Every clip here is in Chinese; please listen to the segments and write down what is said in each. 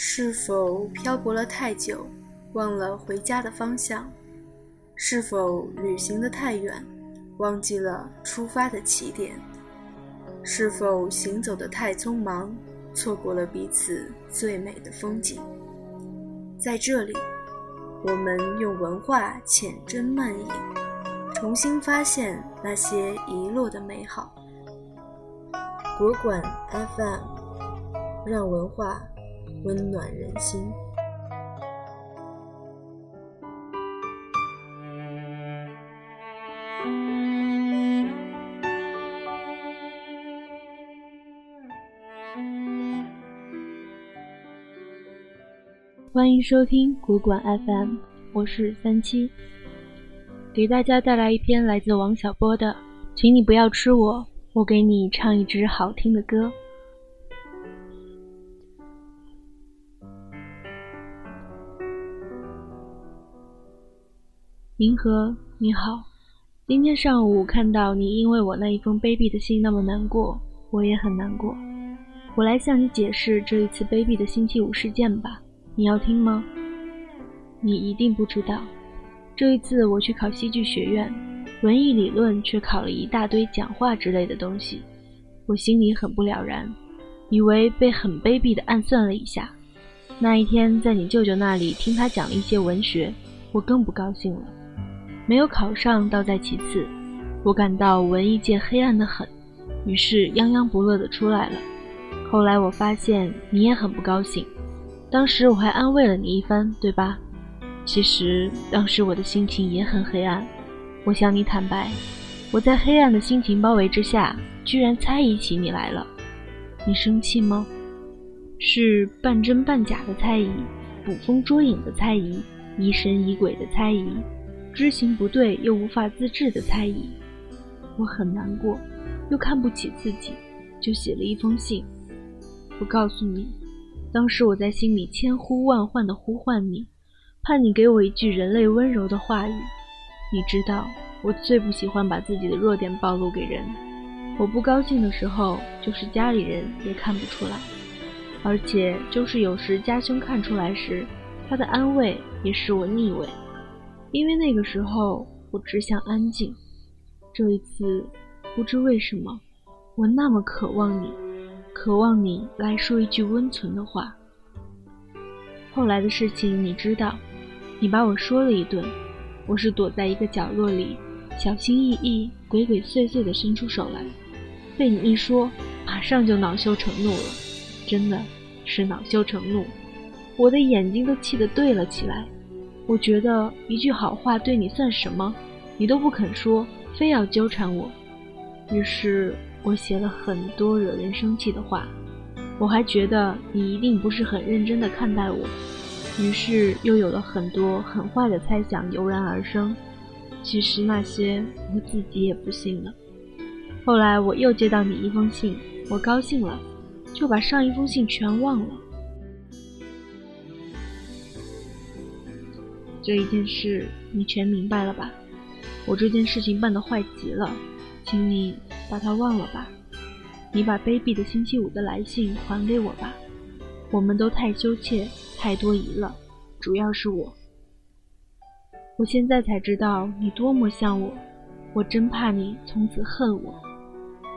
是否漂泊了太久，忘了回家的方向？是否旅行的太远，忘记了出发的起点？是否行走的太匆忙，错过了彼此最美的风景？在这里，我们用文化浅斟慢饮，重新发现那些遗落的美好。国馆 FM，让文化。温暖人心。欢迎收听古馆 FM，我是三七，给大家带来一篇来自王小波的《请你不要吃我》，我给你唱一支好听的歌。银河，你好。今天上午看到你因为我那一封卑鄙的信那么难过，我也很难过。我来向你解释这一次卑鄙的星期五事件吧。你要听吗？你一定不知道，这一次我去考戏剧学院，文艺理论却考了一大堆讲话之类的东西。我心里很不了然，以为被很卑鄙的暗算了一下。那一天在你舅舅那里听他讲了一些文学，我更不高兴了。没有考上倒在其次，我感到文艺界黑暗的很，于是泱泱不乐的出来了。后来我发现你也很不高兴，当时我还安慰了你一番，对吧？其实当时我的心情也很黑暗。我向你坦白，我在黑暗的心情包围之下，居然猜疑起你来了。你生气吗？是半真半假的猜疑，捕风捉影的猜疑，疑神疑鬼的猜疑。知行不对又无法自制的猜疑，我很难过，又看不起自己，就写了一封信。我告诉你，当时我在心里千呼万唤的呼唤你，盼你给我一句人类温柔的话语。你知道，我最不喜欢把自己的弱点暴露给人。我不高兴的时候，就是家里人也看不出来，而且就是有时家兄看出来时，他的安慰也使我逆位。因为那个时候我只想安静，这一次不知为什么，我那么渴望你，渴望你来说一句温存的话。后来的事情你知道，你把我说了一顿，我是躲在一个角落里，小心翼翼、鬼鬼祟祟地伸出手来，被你一说，马上就恼羞成怒了，真的是恼羞成怒，我的眼睛都气得对了起来。我觉得一句好话对你算什么，你都不肯说，非要纠缠我。于是我写了很多惹人生气的话。我还觉得你一定不是很认真的看待我，于是又有了很多很坏的猜想油然而生。其实那些我自己也不信了。后来我又接到你一封信，我高兴了，就把上一封信全忘了。这一件事你全明白了吧？我这件事情办得坏极了，请你把它忘了吧。你把卑鄙的星期五的来信还给我吧。我们都太羞怯，太多疑了，主要是我。我现在才知道你多么像我，我真怕你从此恨我。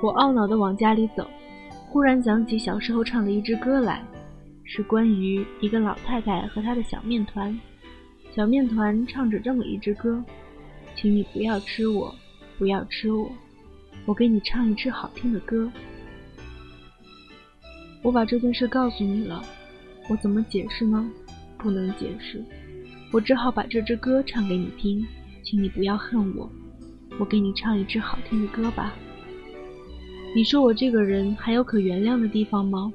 我懊恼地往家里走，忽然想起小时候唱的一支歌来，是关于一个老太太和她的小面团。小面团唱着这么一支歌，请你不要吃我，不要吃我，我给你唱一支好听的歌。我把这件事告诉你了，我怎么解释呢？不能解释，我只好把这支歌唱给你听，请你不要恨我，我给你唱一支好听的歌吧。你说我这个人还有可原谅的地方吗？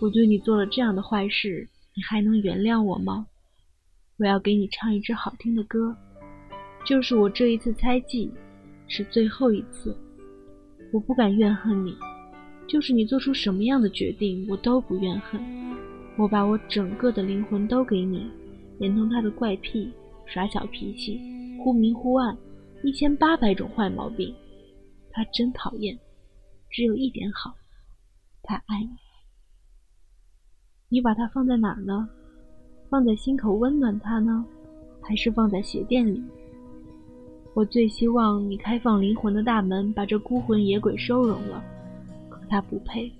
我对你做了这样的坏事，你还能原谅我吗？我要给你唱一支好听的歌，就是我这一次猜忌，是最后一次。我不敢怨恨你，就是你做出什么样的决定，我都不怨恨。我把我整个的灵魂都给你，连同他的怪癖、耍小脾气、忽明忽暗，一千八百种坏毛病，他真讨厌。只有一点好，他爱你。你把它放在哪儿呢？放在心口温暖它呢，还是放在鞋垫里？我最希望你开放灵魂的大门，把这孤魂野鬼收容了，可他不配。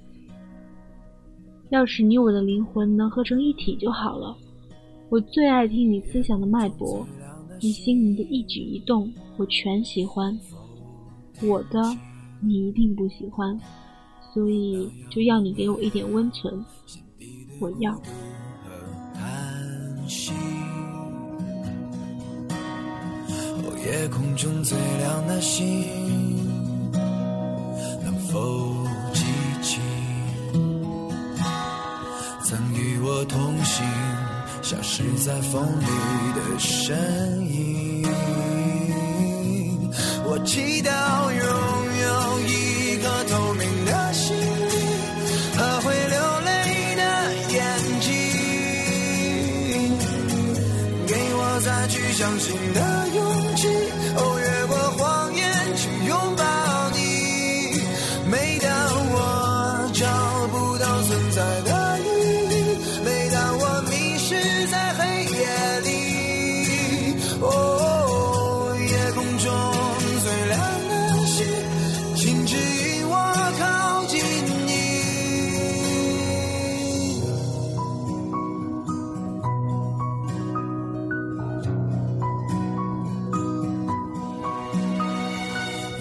要是你我的灵魂能合成一体就好了。我最爱听你思想的脉搏，你心灵的一举一动，我全喜欢。我的，你一定不喜欢，所以就要你给我一点温存。我要。星夜空中最亮的星，能否记起曾与我同行、消失在风里的身影？我祈祷去相信的勇气。哦，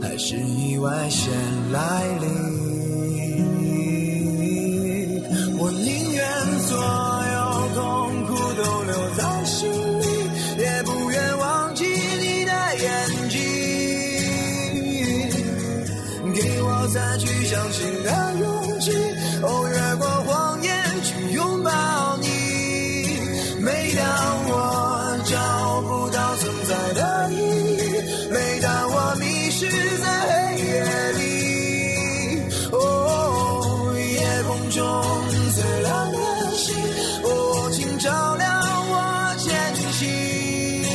还是意外先来临。我宁前行。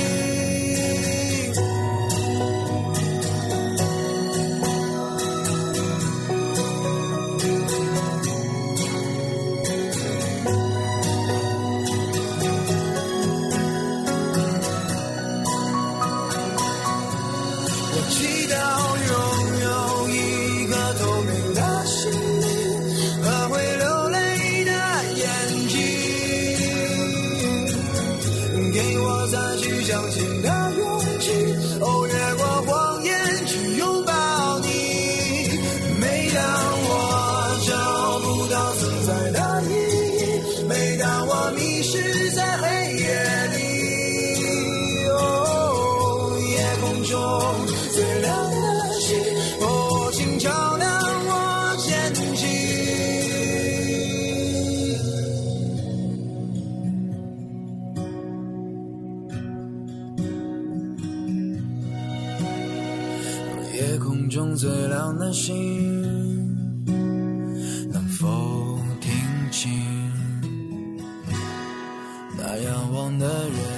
我祈祷最亮的星，能否听清那仰望的人？